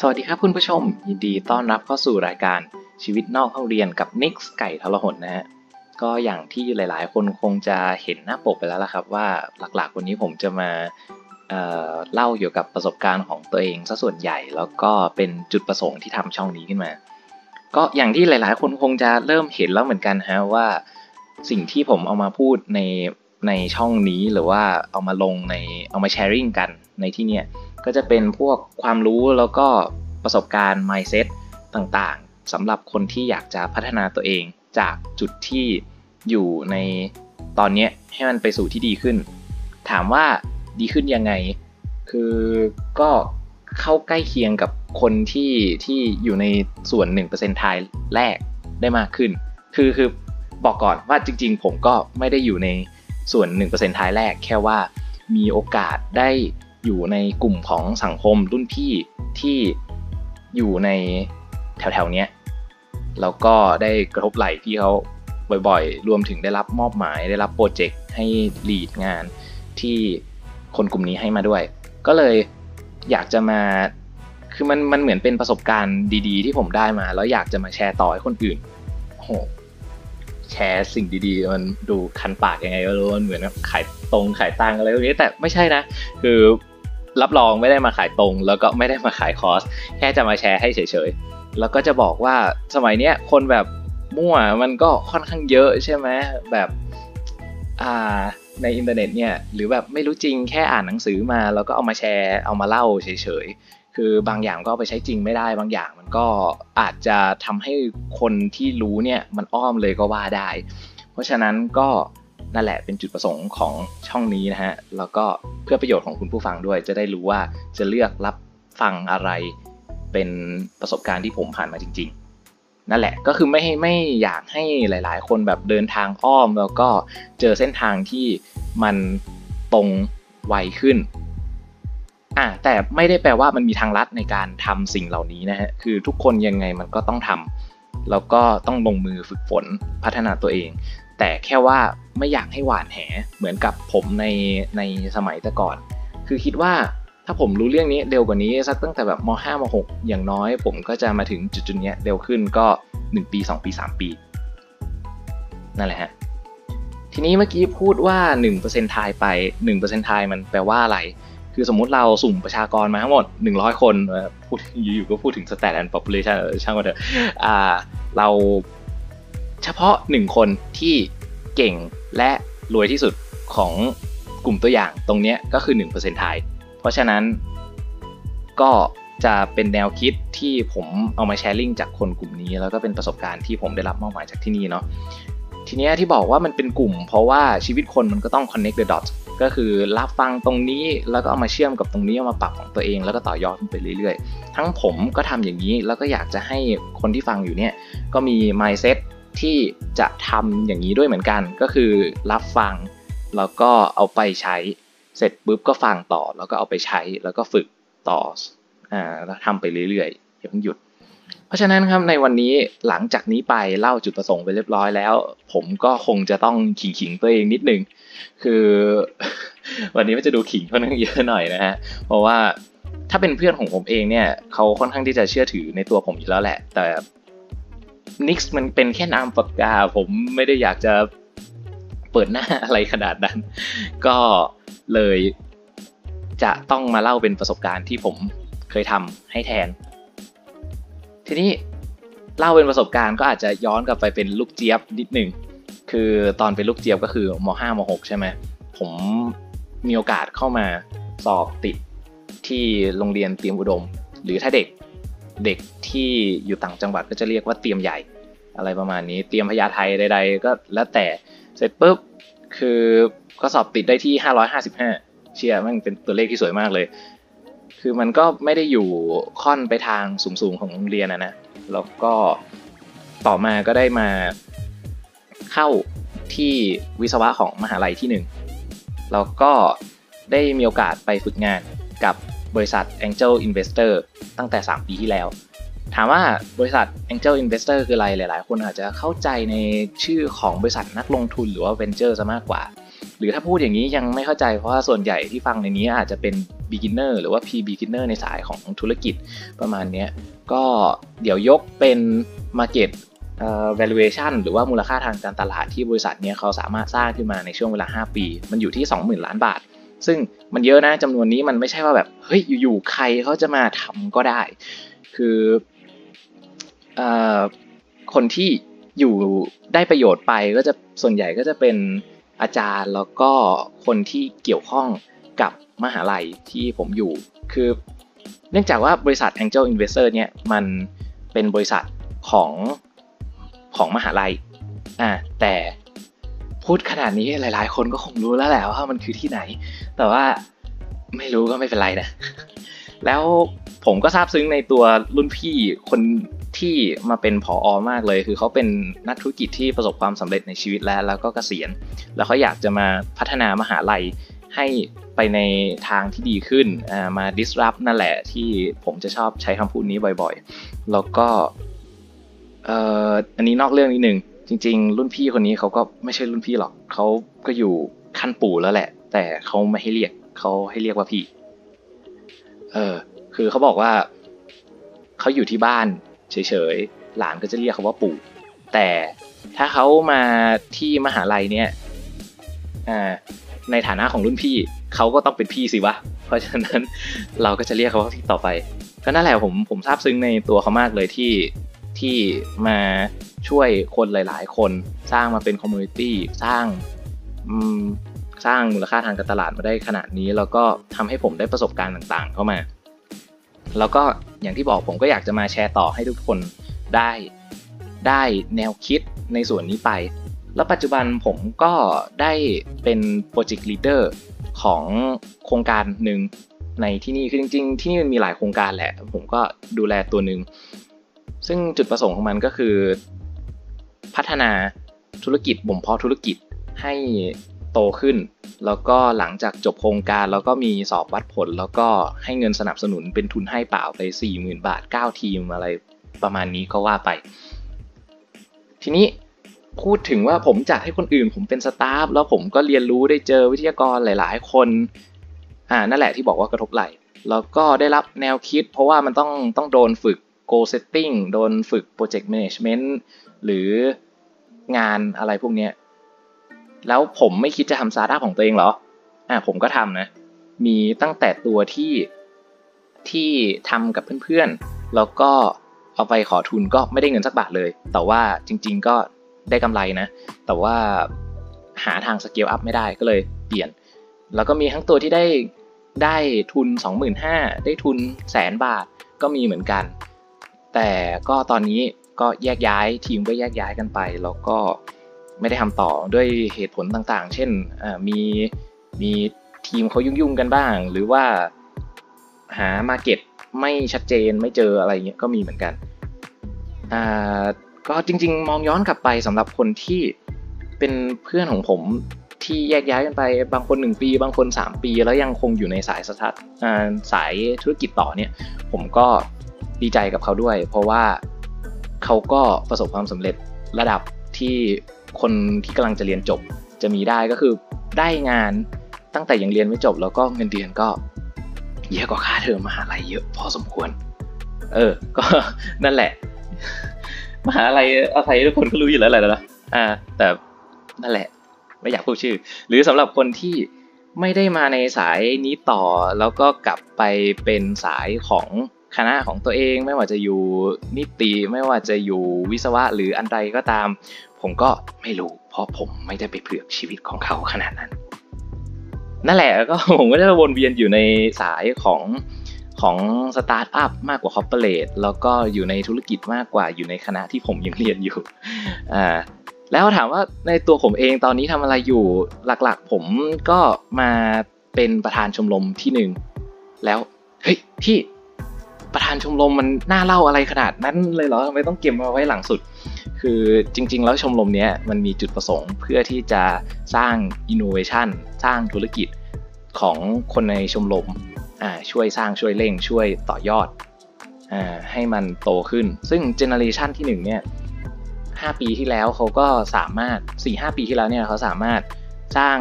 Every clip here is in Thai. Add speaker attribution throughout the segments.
Speaker 1: สวัสดีครับคุณผู้ชม ยินดีต้อนรับเข้าสู่รายการชีวิตนอกห้องเรียนกับนิกส์ไก่ทรหดนะฮะก็อย่างที่หลาย ๆ คนคงจะเห็นหน้าปกไปแล้วล่ะครับ ว่าหลักๆ วันนี้ผมจะมาเเล่าเกี่ยวกับประสบการณ์ของตัวเองซะส่วนใหญ่ แล้วก็เป็นจุดประสงค์ที่ทำช่องนี้ขึ้นมา ก็อย่างที่หลาย ๆ คนคงจะเริ่มเห็นแล้วเหมือนกันฮะว่าสิ่งที่ผมเอามาพูดในในช่องนี้หรือว่าเอามาลงในเอามาแชร์ริ่งกันในที่เนี้ย ก็จะเป็นพวกความรู้แล้วก็ประสบการณ์ mindset ต่างๆสำหรับคนที่อยากจะพัฒนาตัวเองจากจุดที่อยู่ในตอนนี้ให้มันไปสู่ที่ดีขึ้น ถามว่าดีขึ้นยังไง คือก็เข้าใกล้เคียงกับคนที่ที่อยู่ในส่วน 1%ทายแรกได้มากขึ้น คือคือบอกก่อนว่าจริง ๆ ผมก็ไม่ได้อยู่ในส่วน 1%ท้ายแรก แค่ว่ามีโอกาสได้ อยู่ในกลุ่มของสังคมรุ่นพี่ที่อยู่ในแถวๆนี้แล้วก็ได้กระทบไหลพี่เขาบ่อยๆ รวมถึงได้รับมอบหมายได้รับโปรเจกต์ให้ลีดงานที่คนกลุ่มนี้ให้มาด้วย ก็เลยอยากจะมาคือมันมันเหมือนเป็นประสบการณ์ดีๆ ที่ผมได้มา แล้วอยากจะมาแชร์ต่อให้คนอื่นโหแชร์สิ่งดีๆ มันดูคันปากยังไงก็รู้มันเหมือนขายตรงขายตังอะไรพวกนี้แต่ไม่ใช่นะ คือ รับรองไม่ได้มาขายตรง แล้วก็ไม่ได้มาขายคอร์สแค่จะมาแชร์ให้เฉยๆ แล้วก็จะบอกว่าสมัยเนี้ยคนแบบมั่วมันก็ค่อนข้างเยอะใช่ไหมแบบอ่าในอินเทอร์เน็ตเนี่ยหรือแบบไม่รู้จริงแค่อ่านหนังสือมา แล้วก็เอามาแชร์เอามาเล่าเฉยๆ คือบางอย่างก็ไปใช้จริงไม่ได้บางอย่างมันก็อาจจะทำให้คนที่รู้เนี่ยมันอ้อมเลยก็ว่าได้ เพราะฉะนั้นก็ นั่นแหละเป็นจุดประสงค์ของช่องนี้นะฮะ แล้วก็เพื่อประโยชน์ของคุณผู้ฟังด้วย จะได้รู้ว่าจะเลือกรับฟังอะไร เป็นประสบการณ์ที่ผมผ่านมาจริง ๆ นั่นแหละก็คือไม่ให้ไม่อยากให้หลาย ๆ คนแบบเดินทางอ้อม แล้วก็เจอเส้นทางที่มันตรงไวขึ้นอะแต่ไม่ได้แปลว่ามันมีทางลัดในการทำสิ่งเหล่านี้นะฮะคือทุกคนยังไงมันก็ต้องทำแล้วก็ต้องลงมือฝึกฝนพัฒนาตัวเอง แต่แค่ว่าไม่อยากให้หวานแหเหมือนกับผมในในสมัยแต่ก่อน คือคิดว่าถ้าผมรู้เรื่องนี้เร็วกว่านี้สักตั้งแต่แบบม .5 ม .6 อย่างน้อย ผมก็จะมาถึงจุดจุดนี้เร็วขึ้นก็ 1 ปี 2 ปี 3 ปี นั่นแหละฮะ ทีนี้เมื่อกี้พูดว่า 1%ทายไป 1%ทายมันแปลว่าอะไร คือสมมุติเราสุ่มประชากรมาทั้งหมด 100 คนพูดอยู่ๆก็พูดถึง stat and population ช่างมันเถอะอ่าเรา เฉพาะหนึ่งคนที่เก่งและรวยที่สุดของกลุ่มตัวอย่างตรงนี้ก็คือ1%ไทย เพราะฉะนั้นก็จะเป็นแนวคิดที่ผมเอามาแชร์ลิงจากคนกลุ่มนี้ แล้วก็เป็นประสบการณ์ที่ผมได้รับมอบหมายจากที่นี่เนาะทีนี้ที่บอกว่ามันเป็นกลุ่ม เพราะว่าชีวิตคนมันก็ต้อง connect the dots ก็คือรับฟังตรงนี้แล้วก็เอามาเชื่อมกับตรงนี้เอามาปรับของตัวเอง แล้วก็ต่อยอดไปเรื่อยๆ ทั้งผมก็ทำอย่างนี้แล้วก็อยากจะให้คนที่ฟังอยู่เนี่ยก็มี mindset ที่จะทำอย่างนี้ด้วยเหมือนกัน ก็คือรับฟัง แล้วก็เอาไปใช้ เสร็จปุ๊บก็ฟังต่อ แล้วก็เอาไปใช้ แล้วก็ฝึกต่ออ่าแล้วทำไปเรื่อยๆอย่าเพิ่งหยุด เพราะฉะนั้นครับในวันนี้หลังจากนี้ไปเล่าจุดประสงค์ไปเรียบร้อยแล้ว ผมก็คงจะต้องขิงขิงตัวเองนิดนึง คือ วันนี้มันจะดูขิงค่อนข้างเยอะหน่อยนะฮะ เพราะว่าถ้าเป็นเพื่อนของผมเองเนี่ยเขาค่อนข้างที่จะเชื่อถือในตัวผมอยู่แล้วแหละ แต่ นิกส์มันเป็นแค่นามปากกา ผมไม่ได้อยากจะเปิดหน้าอะไรขนาดนั้น ก็เลยจะต้องมาเล่าเป็นประสบการณ์ที่ผมเคยทำให้แทน ทีนี้เล่าเป็นประสบการณ์ก็อาจจะย้อนกลับไปเป็นลูกเจี๊ยบนิดหนึ่งคือตอนเป็นลูกเจี๊ยบก็คือม .5 ม .6 ใช่ไหมผมมีโอกาสเข้ามาสอบติดที่โรงเรียนเตรียมอุดม หรือถ้าเด็ก เด็กที่อยู่ต่างจังหวัดก็จะเรียกว่าเตรียมใหญ่อะไรประมาณนี้ เตรียมพญาไทใดๆ ก็แล้วแต่เสร็จปุ๊บคือก็สอบติดได้ที่ 555 เชียร์มันเป็นตัวเลขที่สวยมากเลย คือมันก็ไม่ได้อยู่ค่อนไปทางสูงๆของโรงเรียนนะนะแล้วก็ต่อมาก็ได้มาเข้าที่วิศวะของมหาลัยที่1แล้วก็ได้มีโอกาสไปฝึกงานกับ บริษัท Angel Investor ตั้งแต่ 3 ปีที่แล้ว ถามว่าบริษัท Angel Investor คืออะไรหลาย ๆ คนอาจจะเข้าใจในชื่อของบริษัทนักลงทุนหรือว่า Venture ซะมากกว่า หรือถ้าพูดอย่างนี้ยังไม่เข้าใจเพราะว่าส่วนใหญ่ที่ฟังในนี้อาจจะเป็น beginner หรือว่า pre beginner ในสายของธุรกิจประมาณนี้ก็เดี๋ยวยกเป็น market valuation หรือว่ามูลค่าทางการตลาดที่บริษัทนี้เขาสามารถสร้างขึ้นมาในช่วงเวลา 5 ปี มันอยู่ที่ 20,000 ล้านบาท ซึ่งมันเยอะนะจำนวนนี้มันไม่ใช่ว่าแบบเฮ้ยอยู่ๆใครเขาจะมาทำก็ได้ คืออคนที่อยู่ได้ประโยชน์ไปก็จะส่วนใหญ่ก็จะเป็นอาจารย์แล้วก็คนที่เกี่ยวข้องกับมหาลัยที่ผมอยู่ คือเนื่องจากว่าบริษัท Angel Investor เนี่ยมันเป็นบริษัทของของมหาลัยอ่าแต่ พูดขนาดนี้หลาย ๆ คนก็คงรู้แล้วแหละว่ามันคือที่ไหน แต่ว่าไม่รู้ก็ไม่เป็นไรนะ แล้วผมก็ทราบซึ้งในตัวรุ่นพี่คนที่มาเป็นผออมากเลย คือเขาเป็นนักธุรกิจที่ประสบความสำเร็จในชีวิตแล้ว แล้วก็เกษียณ แล้วเขาอยากจะมาพัฒนามหาลัยให้ไปในทางที่ดีขึ้นมา disrupt นั่นแหละที่ผมจะชอบใช้คำพูดนี้บ่อยๆ แล้วก็อันนี้นอกเรื่องนิดนึง จริง ๆ รุ่นพี่คนนี้เขาก็ไม่ใช่รุ่นพี่หรอกเขาก็อยู่ขั้นปู่แล้วแหละ แต่เขาไม่ให้เรียกเขาให้เรียกว่าพี่ เออ คือเขาบอกว่าเขาอยู่ที่บ้านเฉยๆหลานก็จะเรียกเขาว่าปู่ แต่ถ้าเขามาที่มหาลัยเนี่ยอ่าในฐานะของรุ่นพี่เขาก็ต้องเป็นพี่สิวะ เพราะฉะนั้นเราก็จะเรียกเขาว่าพี่ต่อไป ก็นั่นแหละผมผมซาบซึ้งในตัวเขามากเลยที่ ที่มาช่วยคนหลาย ๆ คนสร้างมาเป็น community สร้างสร้างมูลค่าทางการตลาดมาได้ขนาดนี้ แล้วก็ทำให้ผมได้ประสบการณ์ต่าง ๆ เข้ามา แล้วก็อย่างที่บอกผมก็อยากจะมาแชร์ต่อให้ทุกคนได้ได้แนวคิดในส่วนนี้ไป แล้วปัจจุบันผมก็ได้เป็น project leader ของโครงการหนึ่งในที่นี่คือจริง ๆ ที่นี่มันมีหลายโครงการแหละ ผมก็ดูแลตัวหนึ่ง ซึ่งจุดประสงค์ของมันก็คือ พัฒนาธุรกิจบ่มเพาะธุรกิจให้โตขึ้น แล้วก็หลังจากจบโครงการแล้วก็มีสอบวัดผล แล้วก็ให้เงินสนับสนุนเป็นทุนให้เปล่าไป 40,000 บาท 9 ทีมอะไรประมาณนี้ก็ว่าไป ทีนี้พูดถึงว่าผมจัดให้คนอื่น ผมเป็นสตาฟแล้วผมก็เรียนรู้ได้เจอวิทยากรหลาย ๆ คนอ่านั่นแหละที่บอกว่ากระทบไหลแล้วก็ได้รับแนวคิด เพราะว่ามันต้องต้องโดนฝึก goal setting โดนฝึก project management หรืองานอะไรพวกนี้แล้วผมไม่คิดจะทำซาร์ดัของตัวเองเหรอ อ่าผมก็ทำนะ มีตั้งแต่ตัวที่ที่ทำกับเพื่อนๆ แล้วก็เอาไปขอทุนก็ไม่ได้เงินสักบาทเลย แต่ว่าจริง ๆ ก็ได้กำไรนะ แต่ว่าหาทาง scale up ไม่ได้ก็เลยเปลี่ยน แล้วก็มีทั้งตัวที่ได้ได้ทุน 25,000 ได้ทุนแสนบาทก็มีเหมือนกัน แต่ก็ตอนนี้ก็แยกย้ายทีมก็แยกย้ายกันไป แล้วก็ไม่ได้ทำต่อด้วยเหตุผลต่างๆ เช่นมีมีทีมเขายุ่งๆกันบ้าง หรือว่าหา market ไม่ชัดเจนไม่เจออะไรเงี้ยก็มีเหมือนกันอ่าก็จริง ๆ มองย้อนกลับไปสำหรับคนที่เป็นเพื่อนของผมที่แยกย้ายกันไปบางคน 1 ปี บางคน 3 ปี แล้วยังคงอยู่ในสายสถาสายธุรกิจต่อเนี่ย ผมก็ ดีใจกับเขาด้วย เพราะว่าเขาก็ประสบความสำเร็จระดับที่คนที่กำลังจะเรียนจบจะมีได้ก็คือได้งานตั้งแต่ยังเรียนไม่จบ แล้วก็เงินเดือนก็เยอะกว่าค่าเทอมมหาลัยเยอะพอสมควร เออ ก็นั่นแหละ มหาลัยอะไรทุกคนก็รู้อยู่แล้วแหละนะอ่า แต่นั่นแหละ ไม่อยากพูดชื่อ หรือสำหรับคนที่ไม่ได้มาในสายนี้ต่อแล้วก็กลับไปเป็นสายของ คณะของตัวเองไม่ว่าจะอยู่นิติไม่ว่าจะอยู่วิศวะหรืออันใดก็ตาม ผมก็ไม่รู้ เพราะผมไม่ได้ไปเผือกชีวิตของเขาขนาดนั้น นั่นแหละก็ผมก็จะวนเวียนอยู่ในสายของของสตาร์ทอัพมากกว่าคอร์เปอเรทแล้วก็อยู่ในธุรกิจมากกว่าอยู่ในคณะที่ผมยังเรียนอยู่อ่าแล้วถามว่าในตัวผมเองตอนนี้ทำอะไรอยู่หลักๆ ผมก็มาเป็นประธานชมรมที่หนึ่งแล้วเฮ้ยพี่ ประธานชมรมมันน่าเล่าอะไรขนาดนั้นเลยเหรอทำไมต้องเก็บมาไว้หลังสุด คือจริง ๆ แล้วชมรมนี้มันมีจุดประสงค์เพื่อที่จะสร้างอินโนเวชันสร้างธุรกิจของคนในชมรมช่วยสร้างช่วยเร่งช่วยต่อยอดอให้มันโตขึ้น ซึ่ง generation ที่1เนี่ย5ปีที่แล้วเขาก็สามารถ 4-5 ปีที่แล้วเนี่ยเขาสามารถสร้าง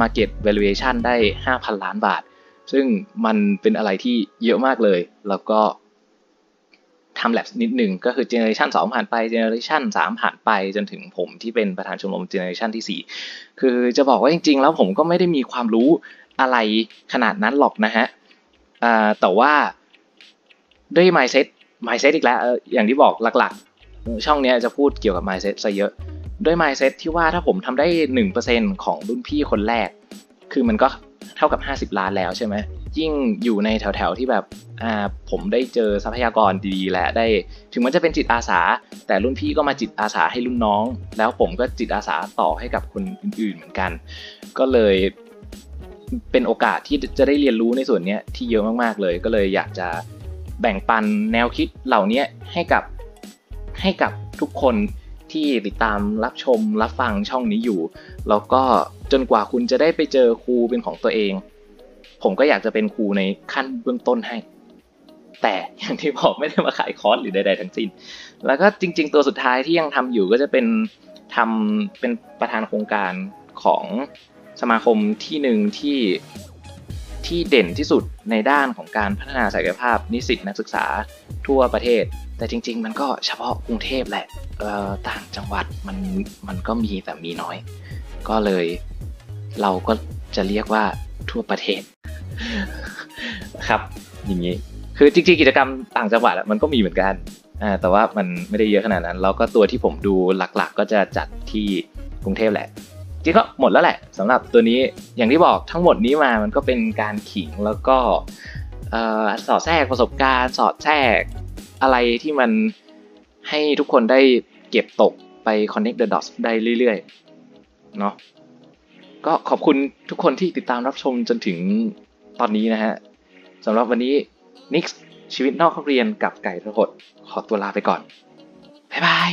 Speaker 1: Market Valuation ได้ 5,000 ล้านบาท ซึ่งมันเป็นอะไรที่เยอะมากเลย แล้วก็ทำแลบนิดหนึ่งก็คือ generation 2ผ่านไป generation 3ผ่านไปจนถึงผมที่เป็นประธานชมรมเจเนอเรชันที่ 4 คือจะบอกว่าจริง ๆ แล้วผมก็ไม่ได้มีความรู้อะไรขนาดนั้นหรอกนะฮะแต่ว่าด้วย mindset mindset อีกแล้วอย่างที่บอกหลักๆ ช่องนี้จะพูดเกี่ยวกับ mindset ซะเยอะ ด้วย mindset ที่ว่าถ้าผมทำได้ 1%ของรุ่นพี่คนแรก คือมันก็ ท่ากับ 50 ล้านแล้วใช่ไหมยิ่งอยู่ในแถวๆที่แบบอ่าผมได้เจอทรัพยากรดีๆและได้ ถึงมันจะเป็นจิตอาสา แต่รุ่นพี่ก็มาจิตอาสาให้รุ่นน้อง แล้วผมก็จิตอาสาต่อให้กับคนอื่นๆเหมือนกัน ก็เลยเป็นโอกาสที่จะได้เรียนรู้ในส่วนนี้ที่เยอะมากๆเลย ก็เลยอยากจะแบ่งปันแนวคิดเหล่านี้ให้กับให้กับทุกคนที่ติดตามรับชมรับฟังช่องนี้อยู่ แล้วก็ จนกว่าคุณจะได้ไปเจอครูเป็นของตัวเอง ผมก็อยากจะเป็นครูในขั้นเบื้องต้นให้ แต่อย่างที่บอกไม่ได้มาขายคอร์สหรือใดๆทั้งสิ้น แล้วก็จริง ๆ ตัวสุดท้ายที่ยังทำอยู่ก็จะเป็นทำเป็นประธานโครงการของสมาคมที่หนึ่งที่ที่เด่นที่สุดในด้านของการพัฒนาศักยภาพนิสิตนักศึกษาทั่วประเทศ แต่จริง ๆ มันก็เฉพาะกรุงเทพแหละต่างจังหวัดมันมันก็มีแต่มีน้อย ก็เลย เราก็จะเรียกว่าทั่วประเทศครับ อย่างนี้ คือจริงๆกิจกรรมต่างจังหวัดมันก็มีเหมือนกันแต่ว่ามันไม่ได้เยอะขนาดนั้น แล้วก็ตัวที่ผมดูหลักๆ ก็จะจัดที่กรุงเทพแหละจริงก็หมดแล้วแหละสำหรับตัวนี้อย่างที่บอกทั้งหมดนี้มามันก็เป็นการขิงแล้วก็สอดแทรกประสบการณ์สอดแทรกอะไรที่มันให้ทุกคนได้เก็บตกไป connect the dots ได้เรื่อยๆ เนาะ ก็ขอบคุณทุกคนที่ติดตามรับชมจนถึงตอนนี้นะฮะสำหรับวันนี้นิกชีวิตนอกห้อเรียนกับไก่ทรหดขอตัวลาไปก่อน บ๊ายบาย